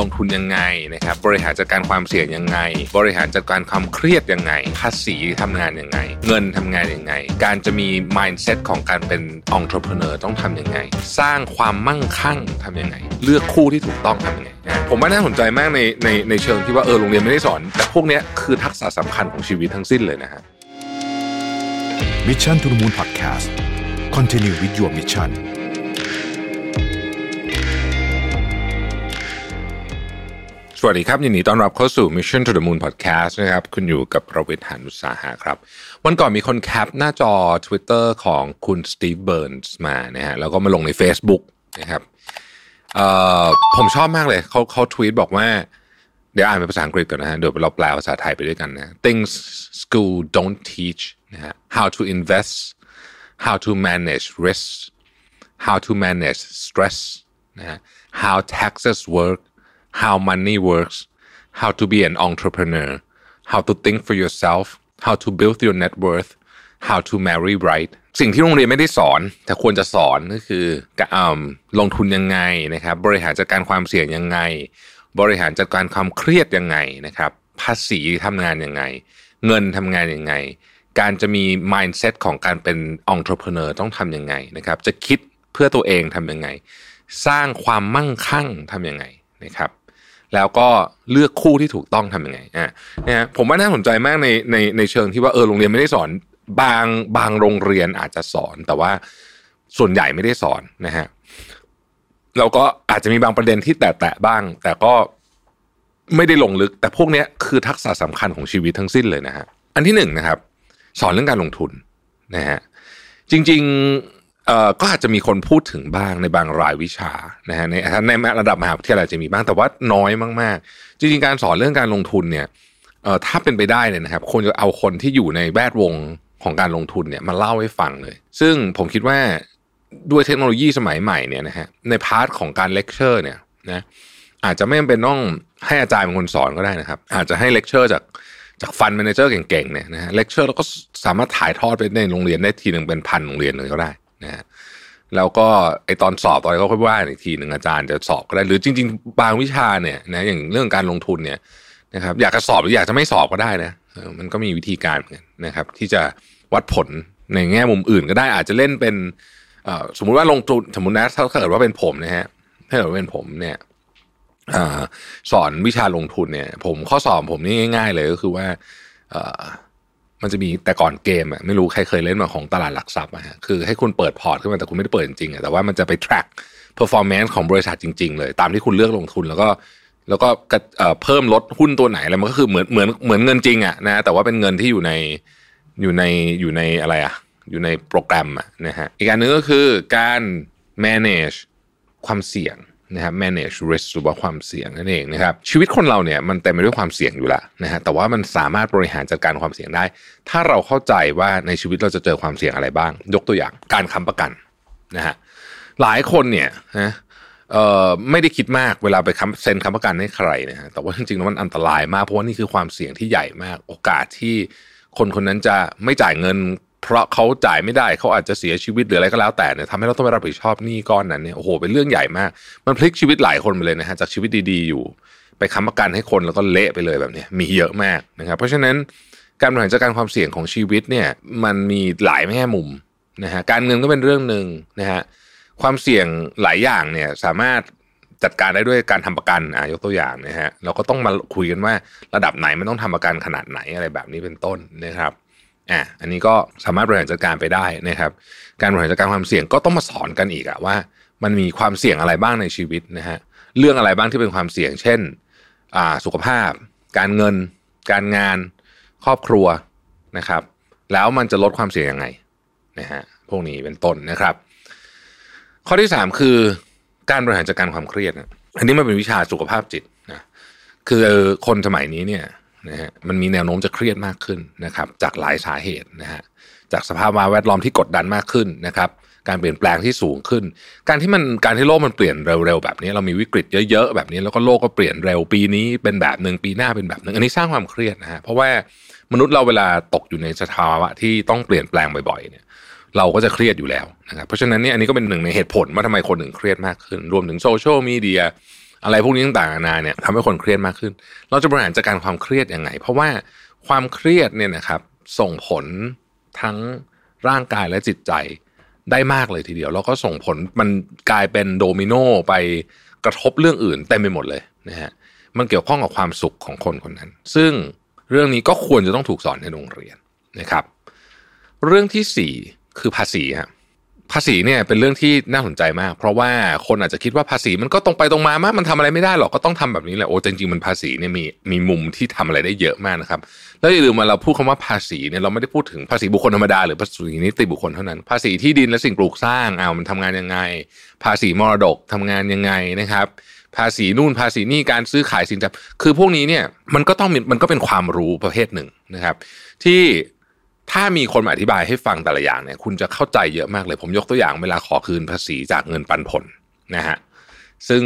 ลงทุนยังไงนะครับบริหารจัดการความเสี่ยงยังไง บริหารจัดการความเครียดยังไง ภาษีทำงานยังไง เงินทำงานยังไง การจะมี mindset ของการเป็น entrepreneur ต้องทำยังไง สร้างความมั่งคั่งทำยังไง เลือกคู่ที่ถูกต้องทำยังไงผมว่าน่าสนใจมากในในในเชิงที่ว่าเออโรงเรียนไม่ได้สอน แต่พวกนี้คือทักษะสำคัญของชีวิตทั้งสิ้นเลยนะฮะ Mission to the Moon Podcast Continue with your mission สวัสดีครับยินดีต้อนรับเข้าสู่ Mission to the Moon Podcast นะครับคุณอยู่กับประวิทย์หานุสาหะครับ วันก่อนมีคน cap หน้าจอ Twitter ของคุณสตีฟเบิร์นส์มานะฮะแล้วก็มาลงใน Facebook นะครับผมชอบมากเลยเขาเขาทวีตบอกว่า เดี๋ยวอ่านเป็นภาษาอังกฤษก่อนนะฮะเดี๋ยวเราแปลภาษาไทยไปด้วยกันนะ things school don't teach นะฮะ how to invest how to manage risk how to manage stress นะฮะ how taxes work how money works how to be an entrepreneur how to think for yourself how to build your net worth how to marry right สิ่งที่โรงเรียนไม่ได้สอน แต่ควรจะสอนก็คือการลงทุนยังไงนะครับ บริหารจัดการความเสี่ยงยังไง บริหารจัดการความเครียดยังไงนะครับ ภาษีทำงานยังไง เงินทำงานยังไง การจะมี mindset ของการเป็น entrepreneur ต้องทำยังไงนะครับ จะคิดเพื่อตัวเองทำยังไง สร้างความมั่งคั่งทำยังไงนะครับ แล้วก็เลือกคู่ที่ถูกต้องทำยังไงอะนะฮะผมว่าน่าสนใจมากในในในเชิงที่ว่าเออโรงเรียนไม่ได้สอนบางบางโรงเรียนอาจจะสอน แต่ว่าส่วนใหญ่ไม่ได้สอนนะฮะแล้วก็อาจจะมีบางประเด็นที่แตะๆบ้าง แต่ก็ไม่ได้ลงลึก แต่พวกนี้คือทักษะสำคัญของชีวิตทั้งสิ้นเลยนะฮะอันที่หนึ่งนะครับ สอนเรื่องการลงทุนนะฮะจริง ๆ ก็อาจจะมีคนพูดถึงบ้างในบางรายวิชานะฮะในในระดับมหาวิทยาลัยจะมีบ้างแต่ว่าน้อยมากๆ จริงๆการสอนเรื่องการลงทุนเนี่ยเอ่อถ้าเป็นไปได้เนี่ยนะครับควรจะเอาคนที่อยู่ในแวดวงของการลงทุนเนี่ยมาเล่าให้ฟังเลย ซึ่งผมคิดว่าด้วยเทคโนโลยีสมัยใหม่เนี่ยนะฮะใน part ของการเลคเชอร์เนี่ยนะอาจจะไม่จำเป็นต้องให้อาจารย์เป็นคนสอนก็ได้นะครับ อาจจะให้เลคเชอร์จากจาก fund manager เก่งๆเนี่ยนะฮะเลคเชอร์แล้วก็สามารถถ่ายทอดไปในโรงเรียนได้ทีหนึ่งเป็นพันโรงเรียนเลยก็ได้ นะฮะแล้วก็ไอตอนสอบตอนอะไรก็ค่อยว่าอีกทีหนึ่งอาจารย์จะสอบก็ได้หรือจริง ๆ บางวิชาเนี่ยนะอย่างเรื่องการลงทุนเนี่ยนะครับอยากจะสอบหรืออยากจะไม่สอบก็ได้นะมันก็มีวิธีการนะครับ ที่จะวัดผลในแง่มุมอื่นก็ได้อาจจะเล่นเป็นสมมุติว่าลงทุนสมมตินะถ้าเกิดว่าเป็นผมนะฮะถ้าเกิดว่าเป็นผมเนี่ยอสอนวิชาลงทุนเนี่ย ผมข้อสอบผมนี่ง่าย ๆ เลยก็คือว่า มันจะมีแต่ก่อนเกมอะไม่รู้ใครเคยเล่นมาของตลาดหลักทรัพย์อะฮะคือให้คุณเปิดพอร์ตขึ้นมาแต่คุณไม่ได้เปิดจริงๆอะแต่ว่ามันจะไป track performance ของบริษัทจริง ๆ เลย ตามที่คุณเลือกลงทุนแล้วก็ แล้วก็เอ่อเพิ่มลดหุ้นตัวไหนอะไรมันก็คือเหมือนเหมือนเหมือนเงินจริงอะนะแต่ว่าเป็นเงินที่อยู่ในอยู่ในอยู่ในอะไรอะอยู่ในโปรแกรมอะนะฮะอีกการนึงก็คือการ manage ความเสี่ยง นะครับ manage risk หรือว่าความเสี่ยงนั่นเองนะครับชีวิตคนเราเนี่ยมันเต็มไปด้วยความเสี่ยงอยู่แล้วนะฮะแต่ว่ามันสามารถบริหารจัดการความเสี่ยงได้ ถ้าเราเข้าใจว่าในชีวิตเราจะเจอความเสี่ยงอะไรบ้าง ยกตัวอย่างการค้ำประกันนะฮะหลายคนเนี่ยนะเอ่อไม่ได้คิดมากเวลาไปค้ำเซ็นค้ำประกันให้ใครนะฮะแต่ว่าจริงๆแล้วมันอันตรายมากเพราะว่านี่คือความเสี่ยงที่ใหญ่มาก โอกาสที่คนคนนั้นจะไม่จ่ายเงิน เพราะเขาจ่ายไม่ได้เขาอาจจะเสียชีวิตหรืออะไรก็แล้วแต่เนี่ยทำให้เราต้องไปรับผิดชอบหนี้ก้อนนั้นเนี่ยโอ้โหเป็นเรื่องใหญ่มาก มันพลิกชีวิตหลายคนไปเลยนะฮะจากชีวิตดีๆอยู่ ไปค้ำประกันให้คนแล้วก็เละไปเลยแบบนี้มีเยอะมากนะครับ เพราะฉะนั้นการบริหารจัดการความเสี่ยงของชีวิตเนี่ยมันมีหลายแง่มุมนะฮะการเงินก็เป็นเรื่องหนึ่งนะฮะความเสี่ยงหลายอย่างเนี่ยสามารถจัดการได้ด้วยการทำประกันอะยกตัวอย่างนะฮะเราก็ต้องมาคุยกันว่าระดับไหนมันต้องทำประกันขนาดไหนอะไรแบบนี้เป็นต้นนะครับ อะอันนี้ก็สามารถบริหารจัดการไปได้นะครับ การบริหารจัดการความเสี่ยงก็ต้องมาสอนกันอีกอะว่า มันมีความเสี่ยงอะไรบ้างในชีวิตนะฮะเรื่องอะไรบ้างที่เป็นความเสี่ยง เช่นอ่าสุขภาพ การเงิน การงาน ครอบครัวนะครับ แล้วมันจะลดความเสี่ยงยังไงนะฮะพวกนี้เป็นต้นนะครับ ข้อที่สามคือการบริหารจัดการความเครียดอันนี้มันเป็นวิชาสุขภาพจิตนะคือคนสมัยนี้เนี่ย นะฮะมันมีแนวโน้มจะเครียดมากขึ้นนะครับ จากหลายสาเหตุนะฮะจากสภาพแวดล้อมที่กดดันมากขึ้นนะครับ การเปลี่ยนแปลงที่สูงขึ้น การที่มันการที่โลกมันเปลี่ยนเร็วๆแบบนี้ เรามีวิกฤตเยอะๆแบบนี้แล้วก็โลกก็เปลี่ยนเร็วปีนี้เป็นแบบหนึ่งปีหน้าเป็นแบบหนึ่งอันนี้สร้างความเครียดนะฮะเพราะว่ามนุษย์เราเวลาตกอยู่ในสภาวะที่ต้องเปลี่ยนแปลงบ่อยๆเนี่ยเราก็จะเครียดอยู่แล้วนะครับเพราะฉะนั้นเนี่ยอันนี้ก็เป็นหนึ่งในเหตุผลว่าทำไมคนถึงเครียดมากขึ้น รวมถึงโซเชียลมีเดีย อะไรพวกนี้ต่างๆนานาเนี่ยทำให้คนเครียดมากขึ้น เราจะบริหารจัดการความเครียดยังไง เพราะว่าความเครียดเนี่ยนะครับ ส่งผลทั้งร่างกายและจิตใจได้มากเลยทีเดียว แล้วก็ส่งผลมันกลายเป็นโดมิโนไปกระทบเรื่องอื่นเต็มไปหมดเลยนะฮะมันเกี่ยวข้องกับความสุขของคนคนนั้น ซึ่งเรื่องนี้ก็ควรจะต้องถูกสอนในโรงเรียนนะครับ เรื่องที่สี่คือภาษีครับ ภาษีเนี่ยเป็นเรื่องที่น่าสนใจมาก เพราะว่าคนอาจจะคิดว่าภาษีมันก็ตรงไปตรงมามากมันทำอะไรไม่ได้หรอกก็ต้องทำแบบนี้แหละโอ้จริงๆมันภาษีเนี่ยมีมีมุมที่ทำอะไรได้เยอะมากนะครับแล้วอย่าลืมมาเราพูดคำว่าภาษีเนี่ยเราไม่ได้พูดถึงภาษีบุคคลธรรมดาหรือภาษีนิติบุคคลเท่านั้น ภาษีที่ดินและสิ่งปลูกสร้างเอามันทำงานยังไง ภาษีมรดกทำงานยังไงนะครับ ภาษีนู่นภาษีนี่การซื้อขายสินทรัพย์คือพวกนี้เนี่ยมันก็ต้องมันก็เป็นความรู้ประเภทหนึ่งนะครับ ที่ ถ้ามีคนมาอธิบายให้ฟังแต่ละอย่างเนี่ย คุณจะเข้าใจเยอะมากเลย ผมยกตัวอย่างเวลาขอคืนภาษีจากเงินปันผลนะฮะซึ่ง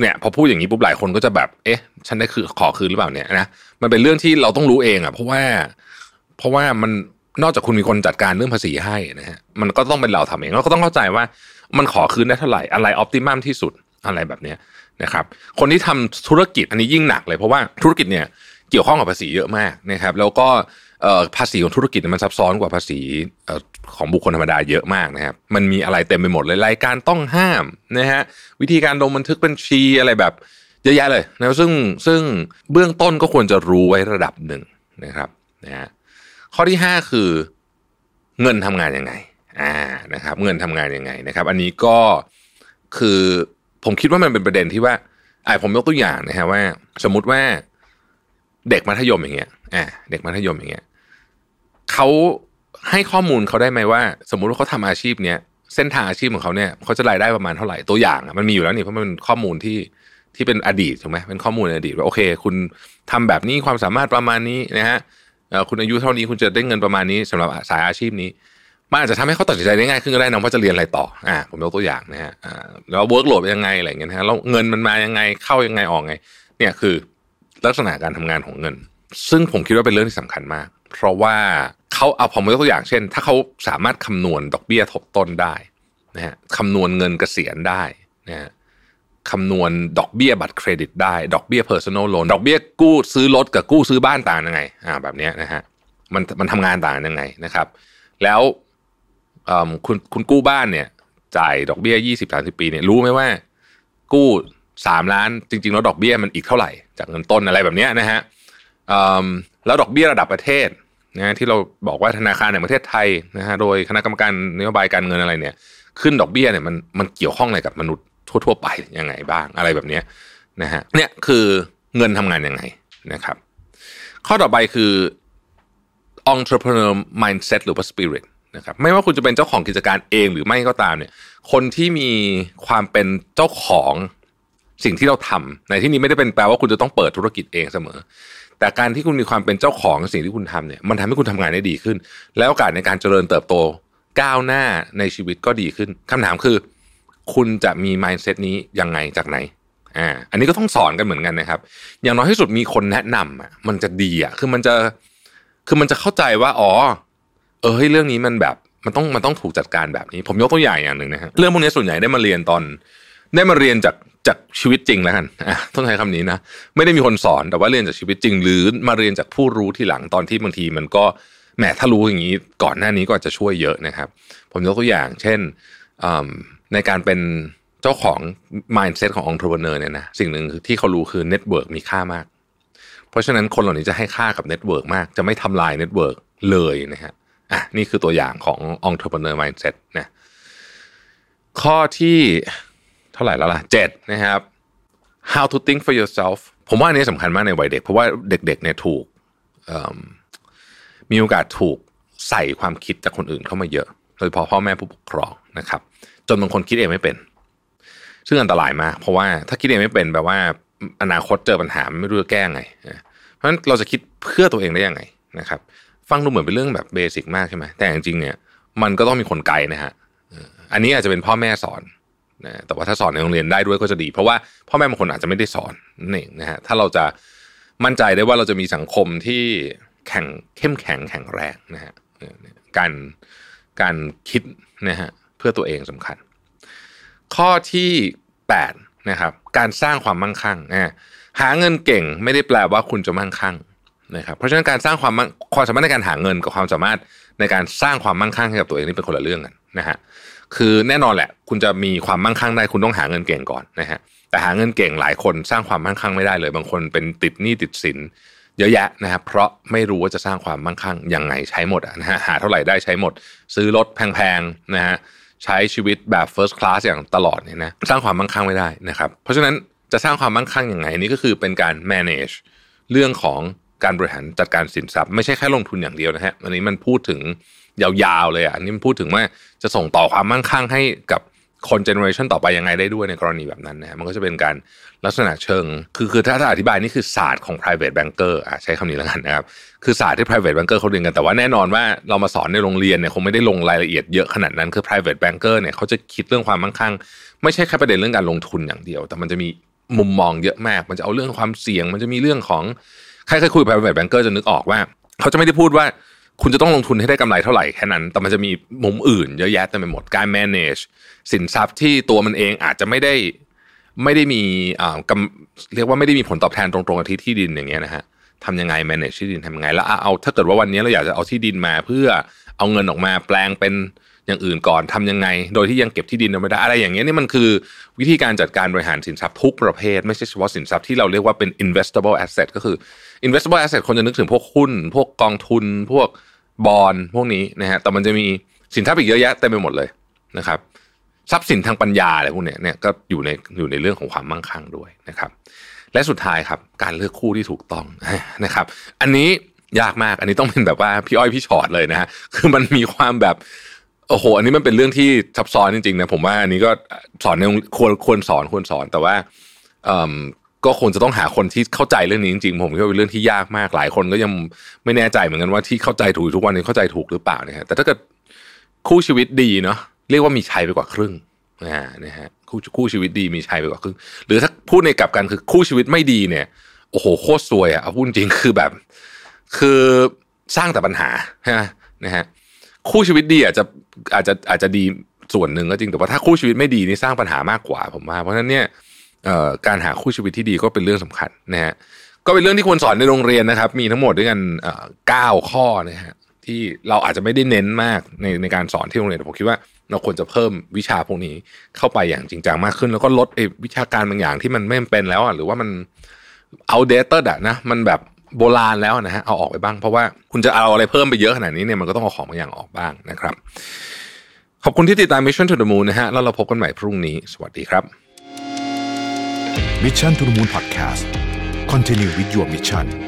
เนี่ยพอพูดอย่างนี้ปุ๊บหลายคนก็จะแบบ เอ๊ะ ฉันได้คือขอคืนหรือเปล่าเนี่ยนะมันเป็นเรื่องที่เราต้องรู้เองอะ เพราะว่า เพราะว่ามันนอกจากคุณมีคนจัดการเรื่องภาษีให้นะฮะมันก็ต้องเป็นเราทำเองเราก็ต้องเข้าใจว่ามันขอคืนได้เท่าไหร่อะไรออปติมัมที่สุดอะไรแบบเนี้ยนะครับ คนที่ทำธุรกิจอันนี้ยิ่งหนักเลยเพราะว่าธุรกิจเนี่ย เกี่ยวข้องกับภาษีเยอะมากนะครับ แล้วก็ภาษีของธุรกิจมันซับซ้อนกว่าภาษีของบุคคลธรรมดาเยอะมากนะครับ มันมีอะไรเต็มไปหมดเลยรายการต้องห้ามนะฮะวิธีการลงบันทึกบัญชีอะไรแบบเยอะแยะเลยนะซึ่งซึ่งเบื้องต้นก็ควรจะรู้ไว้ระดับหนึ่งนะครับนะฮะข้อที่ห้าคือเงินทำงานยังไงอ่านะครับ เงินทำงานยังไงนะครับ อันนี้ก็คือผมคิดว่ามันเป็นประเด็นที่ว่าไอ้ผมยกตัวอย่างนะฮะว่า สมมุติว่า เด็กมัธยมอย่างเงี้ยอ่าเด็กมัธยมอย่างเงี้ยเขาให้ข้อมูลเขาได้ไหมว่า สมมุติว่าเขาทำอาชีพเนี้ยเส้นทางอาชีพของเขาเนี่ยเขาจะรายได้ประมาณเท่าไหร่ตัวอย่างมันมีอยู่แล้วนี่เพราะมันเป็นข้อมูลที่ที่เป็นอดีตถูกไหมเป็นข้อมูลในอดีตว่าโอเค คุณทำแบบนี้ความสามารถประมาณนี้นะฮะคุณอายุเท่านี้คุณจะได้เงินประมาณนี้สำหรับสายอาชีพนี้มันอาจจะทำให้เขาตัดสินใจได้ง่ายขึ้นก็ได้นะว่าจะเรียนอะไรต่ออ่าผมยกตัวอย่างนะฮะแล้วเวิร์กโหลดยังไงอะไรเงี้ยนะแล้วเงินมันมายังไงเข้ายังไงออกไง เนี่ยคือ ลักษณะการทำงานของเงิน ซึ่งผมคิดว่าเป็นเรื่องที่สำคัญมาก เพราะว่าเขาเอาผมยกตัวอย่างเช่น ถ้าเขาสามารถคำนวณดอกเบี้ยทบต้นได้นะฮะคำนวณเงินเกษียณได้นะฮะคำนวณดอกเบี้ยบัตรเครดิตได้ ดอกเบี้ย personal loan ดอกเบี้ยกู้ซื้อรถกับกู้ซื้อบ้านต่างยังไงอ่าแบบนี้นะฮะมันมันทำงานต่างยังไงนะครับ แล้วคุณคุณกู้บ้านเนี่ยจ่ายดอกเบี้ยยี่สิบสามสิบปีเนี่ยรู้ไหมว่า กู้ สามล้านจริงๆแล้วดอกเบี้ยมันอีกเท่าไหร่ จากเงินต้นอะไรแบบนี้นะฮะแล้วดอกเบี้ยระดับประเทศนะที่เราบอกว่าธนาคารแห่งประเทศไทยนะฮะโดยคณะกรรมการนโยบายการเงินอะไรเนี่ย ขึ้นดอกเบี้ยเนี่ยมันมันเกี่ยวข้องอะไรกับมนุษย์ทั่ว ๆ ไปยังไงบ้างอะไรแบบนี้นะฮะเนี่ยคือเงินทำงานยังไงนะครับ ข้อต่อไปคือ entrepreneur mindset หรือว่า spirit นะครับไม่ว่าคุณจะเป็นเจ้าของกิจการเองหรือไม่ก็ตามเนี่ย คนที่มีความเป็นเจ้าของ สิ่งที่เราทำในที่นี้ไม่ได้เป็นแปลว่าคุณจะต้องเปิดธุรกิจเองเสมอ แต่การที่คุณมีความเป็นเจ้าของสิ่งที่คุณทำเนี่ยมันทำให้คุณทำงานได้ดีขึ้น แล้วโอกาสในการเจริญเติบโตก้าวหน้าในชีวิตก็ดีขึ้นคำถามคือ คุณจะมี mindset นี้ยังไงจากไหนอ่าอันนี้ก็ต้องสอนกันเหมือนกันนะครับ อย่างน้อยที่สุดมีคนแนะนำอะมันจะดีอะคือมันจะคือมันจะเข้าใจว่าอ๋อเออเฮ้ยเรื่องนี้มันแบบมันต้องมันต้องถูกจัดการแบบนี้ ผมยกตัวอย่างอย่างหนึ่งนะฮะเรื่องพวกนี้ส่วนใหญ่ได้มาเรียนตอน ได้มาเรียนจากจากชีวิตจริงแล้วกันต้องใช้คำนี้นะ ไม่ได้มีคนสอนแต่ว่าเรียนจากชีวิตจริง หรือมาเรียนจากผู้รู้ที่หลังตอนที่บางทีมันก็แหมถ้ารู้อย่างนี้ก่อนหน้านี้ก็อาจจะช่วยเยอะนะครับ ผมยกตัวอย่างเช่นในการเป็นเจ้าของ mindset ของ entrepreneur เนี่ยนะสิ่งหนึ่งที่เขารู้คือ network มีค่ามาก เพราะฉะนั้นคนเหล่านี้จะให้ค่ากับ network มาก จะไม่ทำลาย network เลยนะฮะอะนี่คือตัวอย่างของ entrepreneur mindset นะข้อที่ ท่าไหร่แล้วล่ะเจ็ดนะครับ how to think for yourself ผมว่าอันนี้สำคัญมากในวัยเด็ก เพราะว่าเด็กๆเนี่ยถูกมีโอกาสถูกใส่ความคิดจากคนอื่นเข้ามาเยอะ โดยเฉพาะพ่อแม่ผู้ปกครองนะครับ จนบางคนคิดเองไม่เป็น ซึ่งอันตรายมาก เพราะว่าถ้าคิดเองไม่เป็นแปลว่าอนาคตเจอปัญหาไม่รู้จะแก้ไง เพราะฉะนั้นเราจะคิดเพื่อตัวเองได้ยังไงนะครับ ฟังดูเหมือนเป็นเรื่องแบบเบสิกมากใช่ไหมแต่จริงๆเนี่ยมันก็ต้องมีคนไกด์นะฮะ อันนี้อาจจะเป็นพ่อแม่สอน นะแต่ว่าถ้าสอนในโรงเรียนได้ด้วยก็จะดี เพราะว่าพ่อแม่บางคนอาจจะไม่ได้สอนนี่นะฮะถ้าเราจะมั่นใจได้ว่าเราจะมีสังคมที่แข็งเข้มแข็งแข็งแรงนะฮะการการคิดนะฮะเพื่อตัวเองสำคัญ ข้อที่นะครับการสร้างความมั่งคั่งนะหาเงินเก่งไม่ได้แปลว่าคุณจะมั่งคั่งนะครับเพราะฉะนั้นการสร้างความความสามารถในการหาเงินกับความสามารถในการสร้างความมั่งคั่งให้กับตัวเองนี่เป็นคนละเรื่องกันนะฮะ คือแน่นอนแหละ คุณจะมีความมั่งคั่งได้คุณต้องหาเงินเก่งก่อนนะฮะแต่หาเงินเก่งหลายคนสร้างความมั่งคั่งไม่ได้เลย บางคนเป็นติดหนี้ติดสินเยอะแยะนะครับเพราะไม่รู้ว่าจะสร้างความมั่งคั่งยังไงใช้หมดนะฮะหาเท่าไหร่ได้ใช้หมด ซื้อรถแพงๆนะฮะใช้ชีวิตแบบ first class อย่างตลอดเนี่ยนะสร้างความมั่งคั่งไม่ได้นะครับเพราะฉะนั้นจะสร้างความมั่งคั่งยังไงนี่ก็คือเป็นการ manage เรื่องของการบริหารจัดการสินทรัพย์ ไม่ใช่แค่ลงทุนอย่างเดียวนะฮะอันนี้มันพูดถึง ยาวๆเลยอะอันนี้มันพูดถึงว่าจะส่งต่อความมั่งคั่งให้กับคนเจเนอเรชันต่อไปยังไงได้ด้วยในกรณีแบบนั้นนะมันก็จะเป็นการลักษณะเชิง คือคือถ้าถ้าอธิบายนี่คือศาสตร์ของ private banker อะใช้คำนี้แล้วกันนะครับ คือศาสตร์ที่ private banker เขาเรียนกันแต่ว่าแน่นอนว่าเรามาสอนในโรงเรียนเนี่ยคงไม่ได้ลงรายละเอียดเยอะขนาดนั้นคือ private banker เนี่ยเขาจะคิดเรื่องความมั่งคั่ง ไม่ใช่แค่ประเด็นเรื่องการลงทุนอย่างเดียว แต่มันจะมีมุมมองเยอะมาก มันจะเอาเรื่องความเสี่ยง มันจะมีเรื่องของใครเคยคุย private banker จะนึกออกว่า เขาจะไม่ได้พูดว่า คุณจะต้องลงทุนให้ได้กำไรเท่าไหร่แค่นั้น แต่มันจะมีมุมอื่นเยอะแยะเต็มไปหมดการ manage สินทรัพย์ที่ตัวมันเองอาจจะไม่ได้ไม่ได้มีอ่ากำเรียกว่าไม่ได้มีผลตอบแทนตรงๆกับที่ที่ดินอย่างเงี้ยนะฮะทำยังไง manage ที่ดินทำยังไง แล้วเอาถ้าเกิดว่าวันนี้เราอยากจะเอาที่ดินมาเพื่อเอาเงินออกมาแปลงเป็น อย่างอื่นก่อนทำยังไง โดยที่ยังเก็บที่ดินเอาไม่ได้อะไรอย่างเงี้ยนี่มันคือวิธีการจัดการบริหารสินทรัพย์ทุกประเภท ไม่ใช่เฉพาะสินทรัพย์ที่เราเรียกว่าเป็น investable asset ก็คือ investable asset คนจะนึกถึงพวกหุ้น พวกกองทุน พวกบอลพวกนี้นะฮะแต่มันจะมีสินทรัพย์อีกเยอะแยะเต็มไปหมดเลยนะครับทรัพย์สินทางปัญญาอะไรพวกเนี้ยเนี่ยก็อยู่ในอยู่ในเรื่องของความมั่งคั่งด้วยนะครับ และสุดท้ายครับการเลือกคู่ที่ถูกต้องนะครับ อันนี้ยากมากอันนี้ต้องเป็นแบบว่าพี่อ้อยพี่ชอดเลยนะฮะคือมันมีความแบบ โอ้โห อันนี้มันเป็นเรื่องที่ซับซ้อนจริงๆนะผมว่า อันนี้ก็สอนในควรควรสอนควรสอนแต่ว่าก็คงจะต้องหาคนที่เข้าใจเรื่องนี้จริงๆผมคิดว่าเป็นเรื่องที่ยากมากหลายคนก็ยังไม่แน่ใจเหมือนกันว่าที่เข้าใจถูกทุกวันนี้เข้าใจถูกหรือเปล่านะฮะแต่ถ้าเกิดคู่ชีวิตดีเนาะเรียกว่ามีชัยไปกว่าครึ่งนะนะฮะคู่คู่ชีวิตดีมีชัยไปกว่าครึ่ง หรือถ้าพูดในกลับกันคือคู่ชีวิตไม่ดีเนี่ยโอ้โหโคตรซวยอะเอาพูดจริงคือแบบ คือสร้างแต่ปัญหาฮะนะฮะ คู่ชีวิตดีอาจจะอาจจะอาจจะดีส่วนหนึ่งก็จริงแต่ว่าถ้าคู่ชีวิตไม่ดีนี่สร้างปัญหามากกว่าผมว่าเพราะฉะนั้นเนี่ยการหาคู่ชีวิตที่ดีก็เป็นเรื่องสำคัญนะฮะก็เป็นเรื่องที่ควรสอนในโรงเรียนนะครับ มีทั้งหมดด้วยกันเก้าข้อนะฮะที่เราอาจจะไม่ได้เน้นมากในในการสอนที่โรงเรียนแต่ผมคิดว่าเราควรจะเพิ่มวิชาพวกนี้เข้าไปอย่างจริงจังมากขึ้น แล้วก็ลดไอ้วิชาการบางอย่างที่มันไม่เป็นแล้วอะหรือว่ามันเอาเดตเตอะนะมันแบบ โบราณแล้วนะฮะเอาออกไปบ้าง เพราะว่าคุณจะเอาอะไรเพิ่มไปเยอะขนาดนี้เนี่ยมันก็ต้องเอาของบางอย่างออกบ้างนะครับ ขอบคุณที่ติดตาม Mission to the Moon นะฮะแล้วเราพบกันใหม่พรุ่งนี้ สวัสดีครับ Mission to the Moon Podcast Continue with your mission